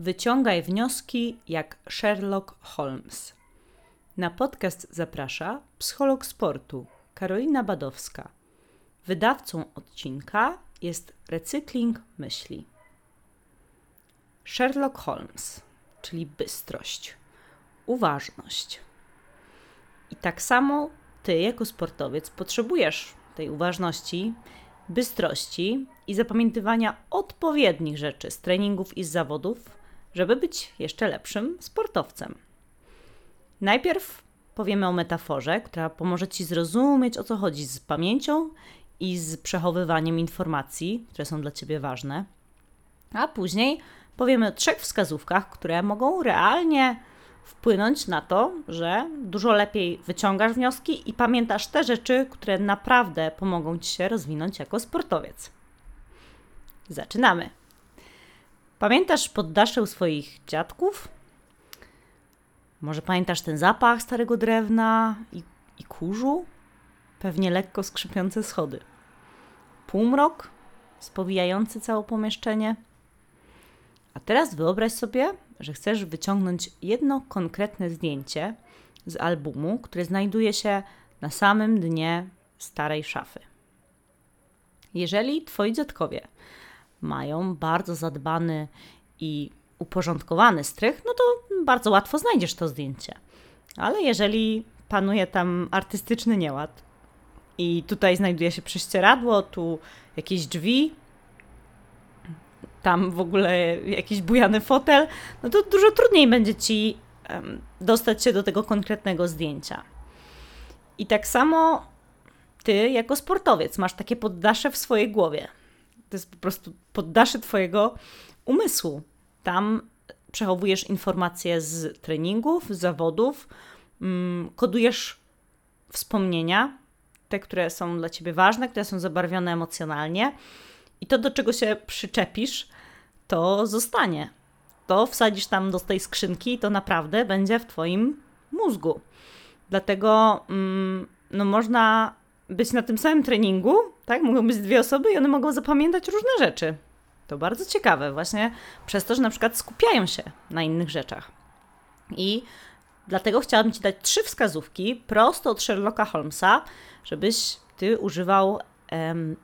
Wyciągaj wnioski jak Sherlock Holmes. Na podcast zaprasza psycholog sportu Karolina Badowska. Wydawcą odcinka jest Recykling Myśli. Sherlock Holmes, czyli bystrość, uważność. I tak samo ty, jako sportowiec, potrzebujesz tej uważności, bystrości i zapamiętywania odpowiednich rzeczy z treningów i z zawodów, żeby być jeszcze lepszym sportowcem. Najpierw powiemy o metaforze, która pomoże Ci zrozumieć, o co chodzi z pamięcią i z przechowywaniem informacji, które są dla Ciebie ważne. A później powiemy o trzech wskazówkach, które mogą realnie wpłynąć na to, że dużo lepiej wyciągasz wnioski i pamiętasz te rzeczy, które naprawdę pomogą Ci się rozwinąć jako sportowiec. Zaczynamy. Pamiętasz poddasze u swoich dziadków? Może pamiętasz ten zapach starego drewna i, i kurzu? Pewnie lekko skrzypiące schody. Półmrok spowijający całe pomieszczenie. A teraz wyobraź sobie, że chcesz wyciągnąć jedno konkretne zdjęcie z albumu, które znajduje się na samym dnie starej szafy. Jeżeli twoi dziadkowie mają bardzo zadbany i uporządkowany strych, no to bardzo łatwo znajdziesz to zdjęcie. Ale jeżeli panuje tam artystyczny nieład i tutaj znajduje się prześcieradło, tu jakieś drzwi, tam w ogóle jakiś bujany fotel, no to dużo trudniej będzie ci dostać się do tego konkretnego zdjęcia. I tak samo ty, jako sportowiec, masz takie poddasze w swojej głowie. To jest po prostu poddasze Twojego umysłu. Tam przechowujesz informacje z treningów, z zawodów, mm, kodujesz wspomnienia, te, które są dla Ciebie ważne, które są zabarwione emocjonalnie. I to, do czego się przyczepisz, to zostanie. To wsadzisz tam do tej skrzynki i to naprawdę będzie w Twoim mózgu. Dlatego mm, no, można być na tym samym treningu, tak? Mogą być dwie osoby i one mogą zapamiętać różne rzeczy. To bardzo ciekawe, właśnie przez to, że na przykład skupiają się na innych rzeczach. I dlatego chciałabym Ci dać trzy wskazówki prosto od Sherlocka Holmesa, żebyś Ty używał em,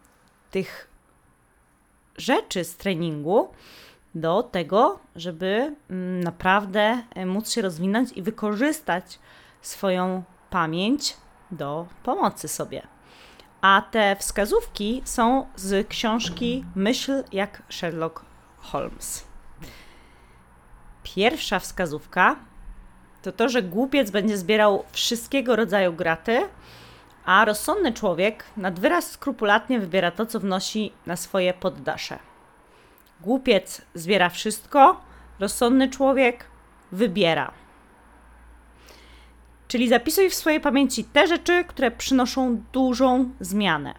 tych rzeczy z treningu do tego, żeby mm, naprawdę móc się rozwinąć i wykorzystać swoją pamięć do pomocy sobie. A te wskazówki są z książki Myśl jak Sherlock Holmes. Pierwsza wskazówka to to, że głupiec będzie zbierał wszystkiego rodzaju graty, a rozsądny człowiek nad wyraz skrupulatnie wybiera to, co wnosi na swoje poddasze. Głupiec zbiera wszystko, rozsądny człowiek wybiera. Czyli zapisuj w swojej pamięci te rzeczy, które przynoszą dużą zmianę.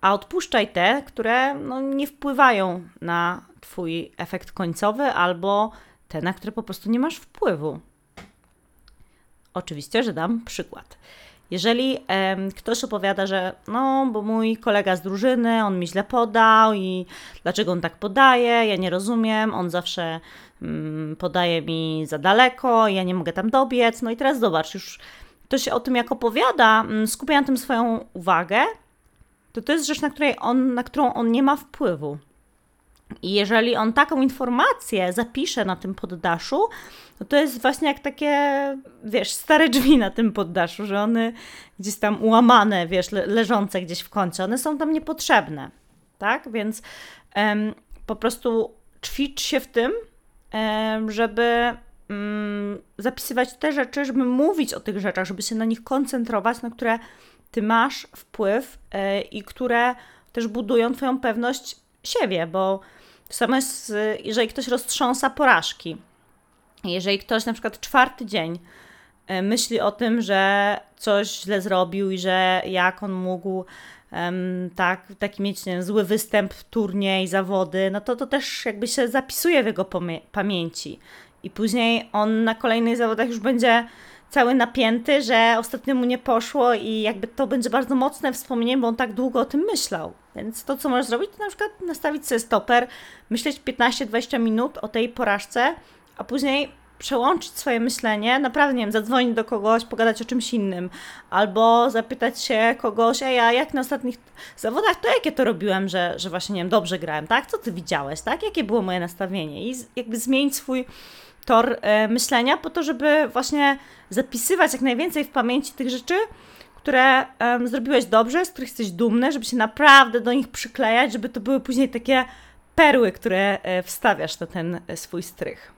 A odpuszczaj te, które no, nie wpływają na Twój efekt końcowy albo te, na które po prostu nie masz wpływu. Oczywiście, że dam przykład. Jeżeli e, ktoś opowiada, że no, bo mój kolega z drużyny, on mi źle podał i dlaczego on tak podaje, ja nie rozumiem, on zawsze mm, podaje mi za daleko, ja nie mogę tam dobiec. No i teraz zobacz, już to się o tym jak opowiada, mm, skupia na tym swoją uwagę, to to jest rzecz, na, której on, na którą on nie ma wpływu. I jeżeli on taką informację zapisze na tym poddaszu, no to jest właśnie jak takie, wiesz, stare drzwi na tym poddaszu, że one gdzieś tam ułamane, wiesz, le leżące gdzieś w kącie, one są tam niepotrzebne, tak? Więc po prostu ćwicz się w tym, żeby mm, zapisywać te rzeczy, żeby mówić o tych rzeczach, żeby się na nich koncentrować, na które ty masz wpływ e, i które też budują twoją pewność siebie, bo samo jest, jeżeli ktoś roztrząsa porażki. Jeżeli ktoś na przykład czwarty dzień e, myśli o tym, że coś źle zrobił i że jak on mógł um, tak, taki mieć nie, zły występ, turniej, zawody, no to to też jakby się zapisuje w jego pamięci. I później on na kolejnych zawodach już będzie cały napięty, że ostatnio mu nie poszło i jakby to będzie bardzo mocne wspomnienie, bo on tak długo o tym myślał. Więc to, co możesz zrobić, to na przykład nastawić sobie stoper, myśleć 15-20 minut o tej porażce, a później przełączyć swoje myślenie, naprawdę, nie wiem, zadzwonić do kogoś, pogadać o czymś innym, albo zapytać się kogoś, ej, a jak na ostatnich zawodach, to jakie to robiłem, że, że właśnie, nie wiem, dobrze grałem, tak? Co ty widziałeś, tak? Jakie było moje nastawienie? I jakby zmienić swój tor e, myślenia po to, żeby właśnie zapisywać jak najwięcej w pamięci tych rzeczy, które um, zrobiłeś dobrze, z których jesteś dumny, żeby się naprawdę do nich przyklejać, żeby to były później takie perły, które e, wstawiasz na ten e, swój strych.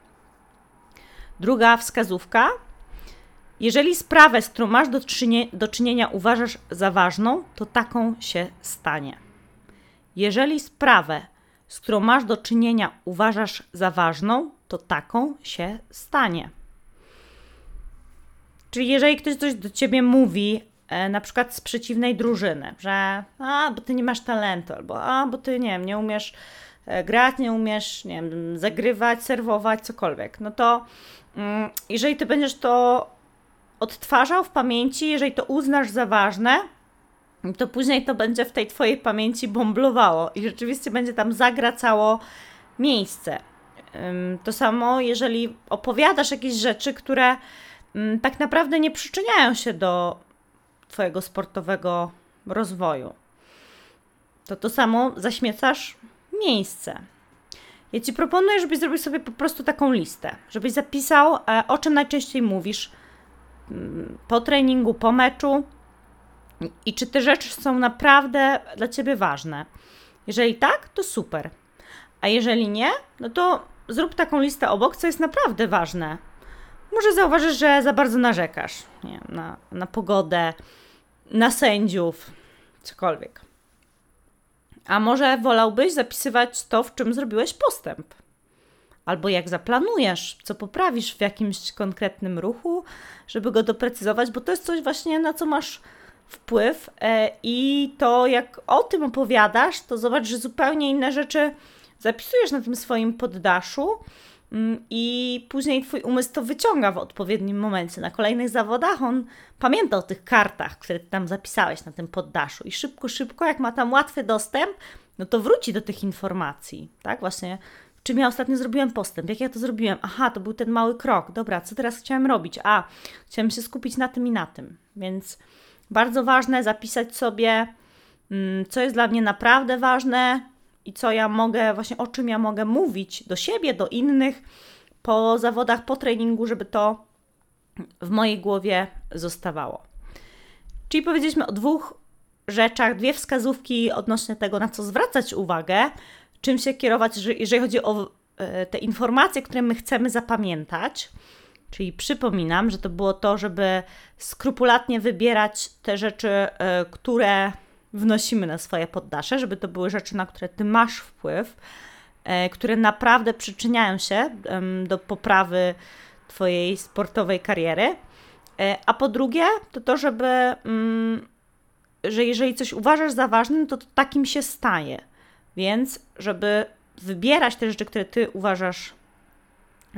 Druga wskazówka. Jeżeli sprawę, z którą masz do, czynie, do czynienia, uważasz za ważną, to taką się stanie. Jeżeli sprawę, z którą masz do czynienia, uważasz za ważną, to taką się stanie. Czyli jeżeli ktoś coś do ciebie mówi, na przykład z przeciwnej drużyny, że a, bo ty nie masz talentu, albo a, bo ty nie wiem, nie umiesz e, grać, nie umiesz, nie wiem, zagrywać, serwować, cokolwiek, no to mm, jeżeli ty będziesz to odtwarzał w pamięci, jeżeli to uznasz za ważne, to później to będzie w tej twojej pamięci bomblowało i rzeczywiście będzie tam zagracało miejsce. To samo, jeżeli opowiadasz jakieś rzeczy, które mm, tak naprawdę nie przyczyniają się do Twojego sportowego rozwoju. To to samo zaśmiecasz miejsce. Ja Ci proponuję, żebyś zrobił sobie po prostu taką listę, żebyś zapisał, e, o czym najczęściej mówisz mm, po treningu, po meczu i czy te rzeczy są naprawdę dla Ciebie ważne. Jeżeli tak, to super. A jeżeli nie, no to zrób taką listę obok, co jest naprawdę ważne. Może zauważysz, że za bardzo narzekasz nie, na, na pogodę, na sędziów, cokolwiek. A może wolałbyś zapisywać to, w czym zrobiłeś postęp? Albo jak zaplanujesz, co poprawisz w jakimś konkretnym ruchu, żeby go doprecyzować, bo to jest coś właśnie, na co masz wpływ. E, I to, jak o tym opowiadasz, to zobacz, że zupełnie inne rzeczy zapisujesz na tym swoim poddaszu i później twój umysł to wyciąga w odpowiednim momencie. Na kolejnych zawodach on pamięta o tych kartach, które ty tam zapisałeś na tym poddaszu. I szybko, szybko, jak ma tam łatwy dostęp, no to wróci do tych informacji, tak? Właśnie czym ja ostatnio zrobiłem postęp, jak ja to zrobiłem, aha, to był ten mały krok, dobra, co teraz chciałem robić, a, chciałem się skupić na tym i na tym, więc bardzo ważne zapisać sobie, mm, co jest dla mnie naprawdę ważne, i co ja mogę, właśnie o czym ja mogę mówić do siebie, do innych po zawodach, po treningu, żeby to w mojej głowie zostawało. Czyli powiedzieliśmy o dwóch rzeczach, dwie wskazówki odnośnie tego, na co zwracać uwagę, czym się kierować, jeżeli chodzi o e, te informacje, które my chcemy zapamiętać. Czyli przypominam, że to było to, żeby skrupulatnie wybierać te rzeczy, e, które wnosimy na swoje poddasze, żeby to były rzeczy, na które ty masz wpływ, e, które naprawdę przyczyniają się do poprawy twojej sportowej kariery. E, a po drugie, to to, żeby, mm, że jeżeli coś uważasz za ważne, to, to takim się staje. Więc, żeby wybierać te rzeczy, które ty uważasz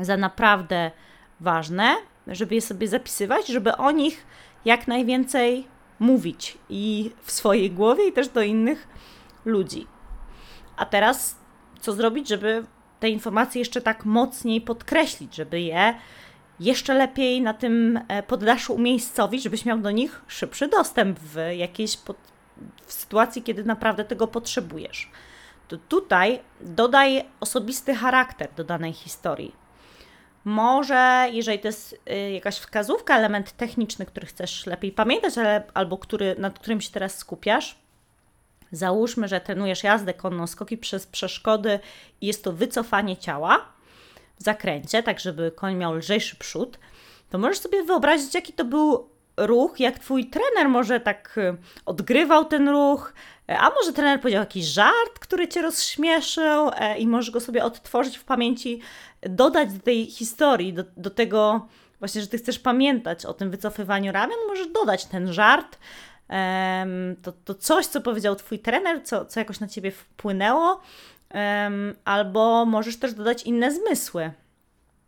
za naprawdę ważne, żeby je sobie zapisywać, żeby o nich jak najwięcej mówić i w swojej głowie, i też do innych ludzi. A teraz co zrobić, żeby te informacje jeszcze tak mocniej podkreślić, żeby je jeszcze lepiej na tym e, poddaszu umiejscowić, żebyś miał do nich szybszy dostęp w jakiejś pod... w sytuacji, kiedy naprawdę tego potrzebujesz. To tutaj dodaj osobisty charakter do danej historii. Może, jeżeli to jest y, jakaś wskazówka, element techniczny, który chcesz lepiej pamiętać, ale, albo który, nad którym się teraz skupiasz, załóżmy, że trenujesz jazdę konną, skoki przez przeszkody i jest to wycofanie ciała w zakręcie, tak żeby koń miał lżejszy przód, to możesz sobie wyobrazić, jaki to był ruch, jak twój trener może tak y, odgrywał ten ruch, e, a może trener powiedział jakiś żart, który cię rozśmieszył e, i możesz go sobie odtworzyć w pamięci, dodać do tej historii, do, do tego właśnie, że ty chcesz pamiętać o tym wycofywaniu ramion, możesz dodać ten żart, to, to coś, co powiedział twój trener, co, co jakoś na ciebie wpłynęło, albo możesz też dodać inne zmysły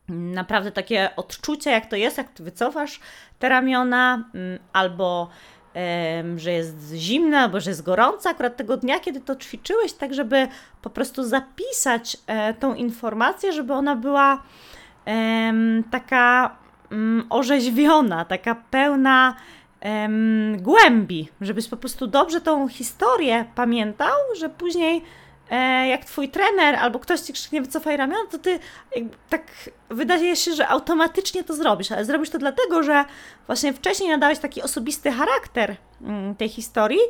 naprawdę takie odczucie, jak to jest, jak wycofasz te ramiona, mm, albo że jest zimna albo że jest gorąca akurat tego dnia, kiedy to ćwiczyłeś, tak żeby po prostu zapisać e, tą informację, żeby ona była taka mm, orzeźwiona, taka pełna głębi, żebyś po prostu dobrze tą historię pamiętał, że później jak twój trener albo ktoś ci krzyknie wycofaj ramiona, to ty tak wydaje się, że automatycznie to zrobisz, ale zrobisz to dlatego, że właśnie wcześniej nadałeś taki osobisty charakter mm, tej historii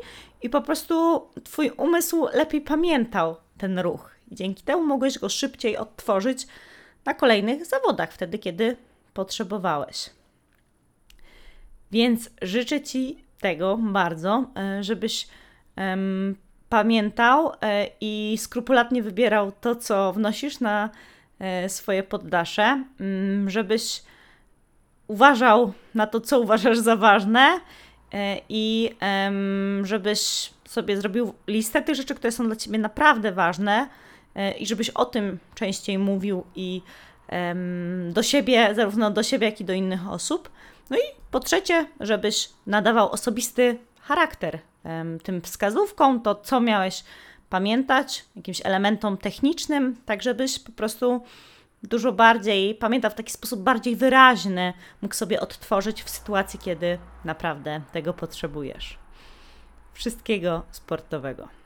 i po prostu twój umysł lepiej pamiętał ten ruch. Dzięki temu mogłeś go szybciej odtworzyć na kolejnych zawodach, wtedy kiedy potrzebowałeś. Więc życzę Ci tego bardzo, e, żebyś pamiętał e, i skrupulatnie wybierał to, co wnosisz na e, swoje poddasze, mm, żebyś uważał na to, co uważasz za ważne e, i żebyś sobie zrobił listę tych rzeczy, które są dla Ciebie naprawdę ważne i żebyś o tym częściej mówił i do siebie, zarówno do siebie, jak i do innych osób. No i po trzecie, żebyś nadawał osobisty charakter tym wskazówkom, to co miałeś pamiętać, jakimś elementom technicznym, tak żebyś po prostu dużo bardziej, pamiętał w taki sposób bardziej wyraźny, mógł sobie odtworzyć w sytuacji, kiedy naprawdę tego potrzebujesz. Wszystkiego sportowego.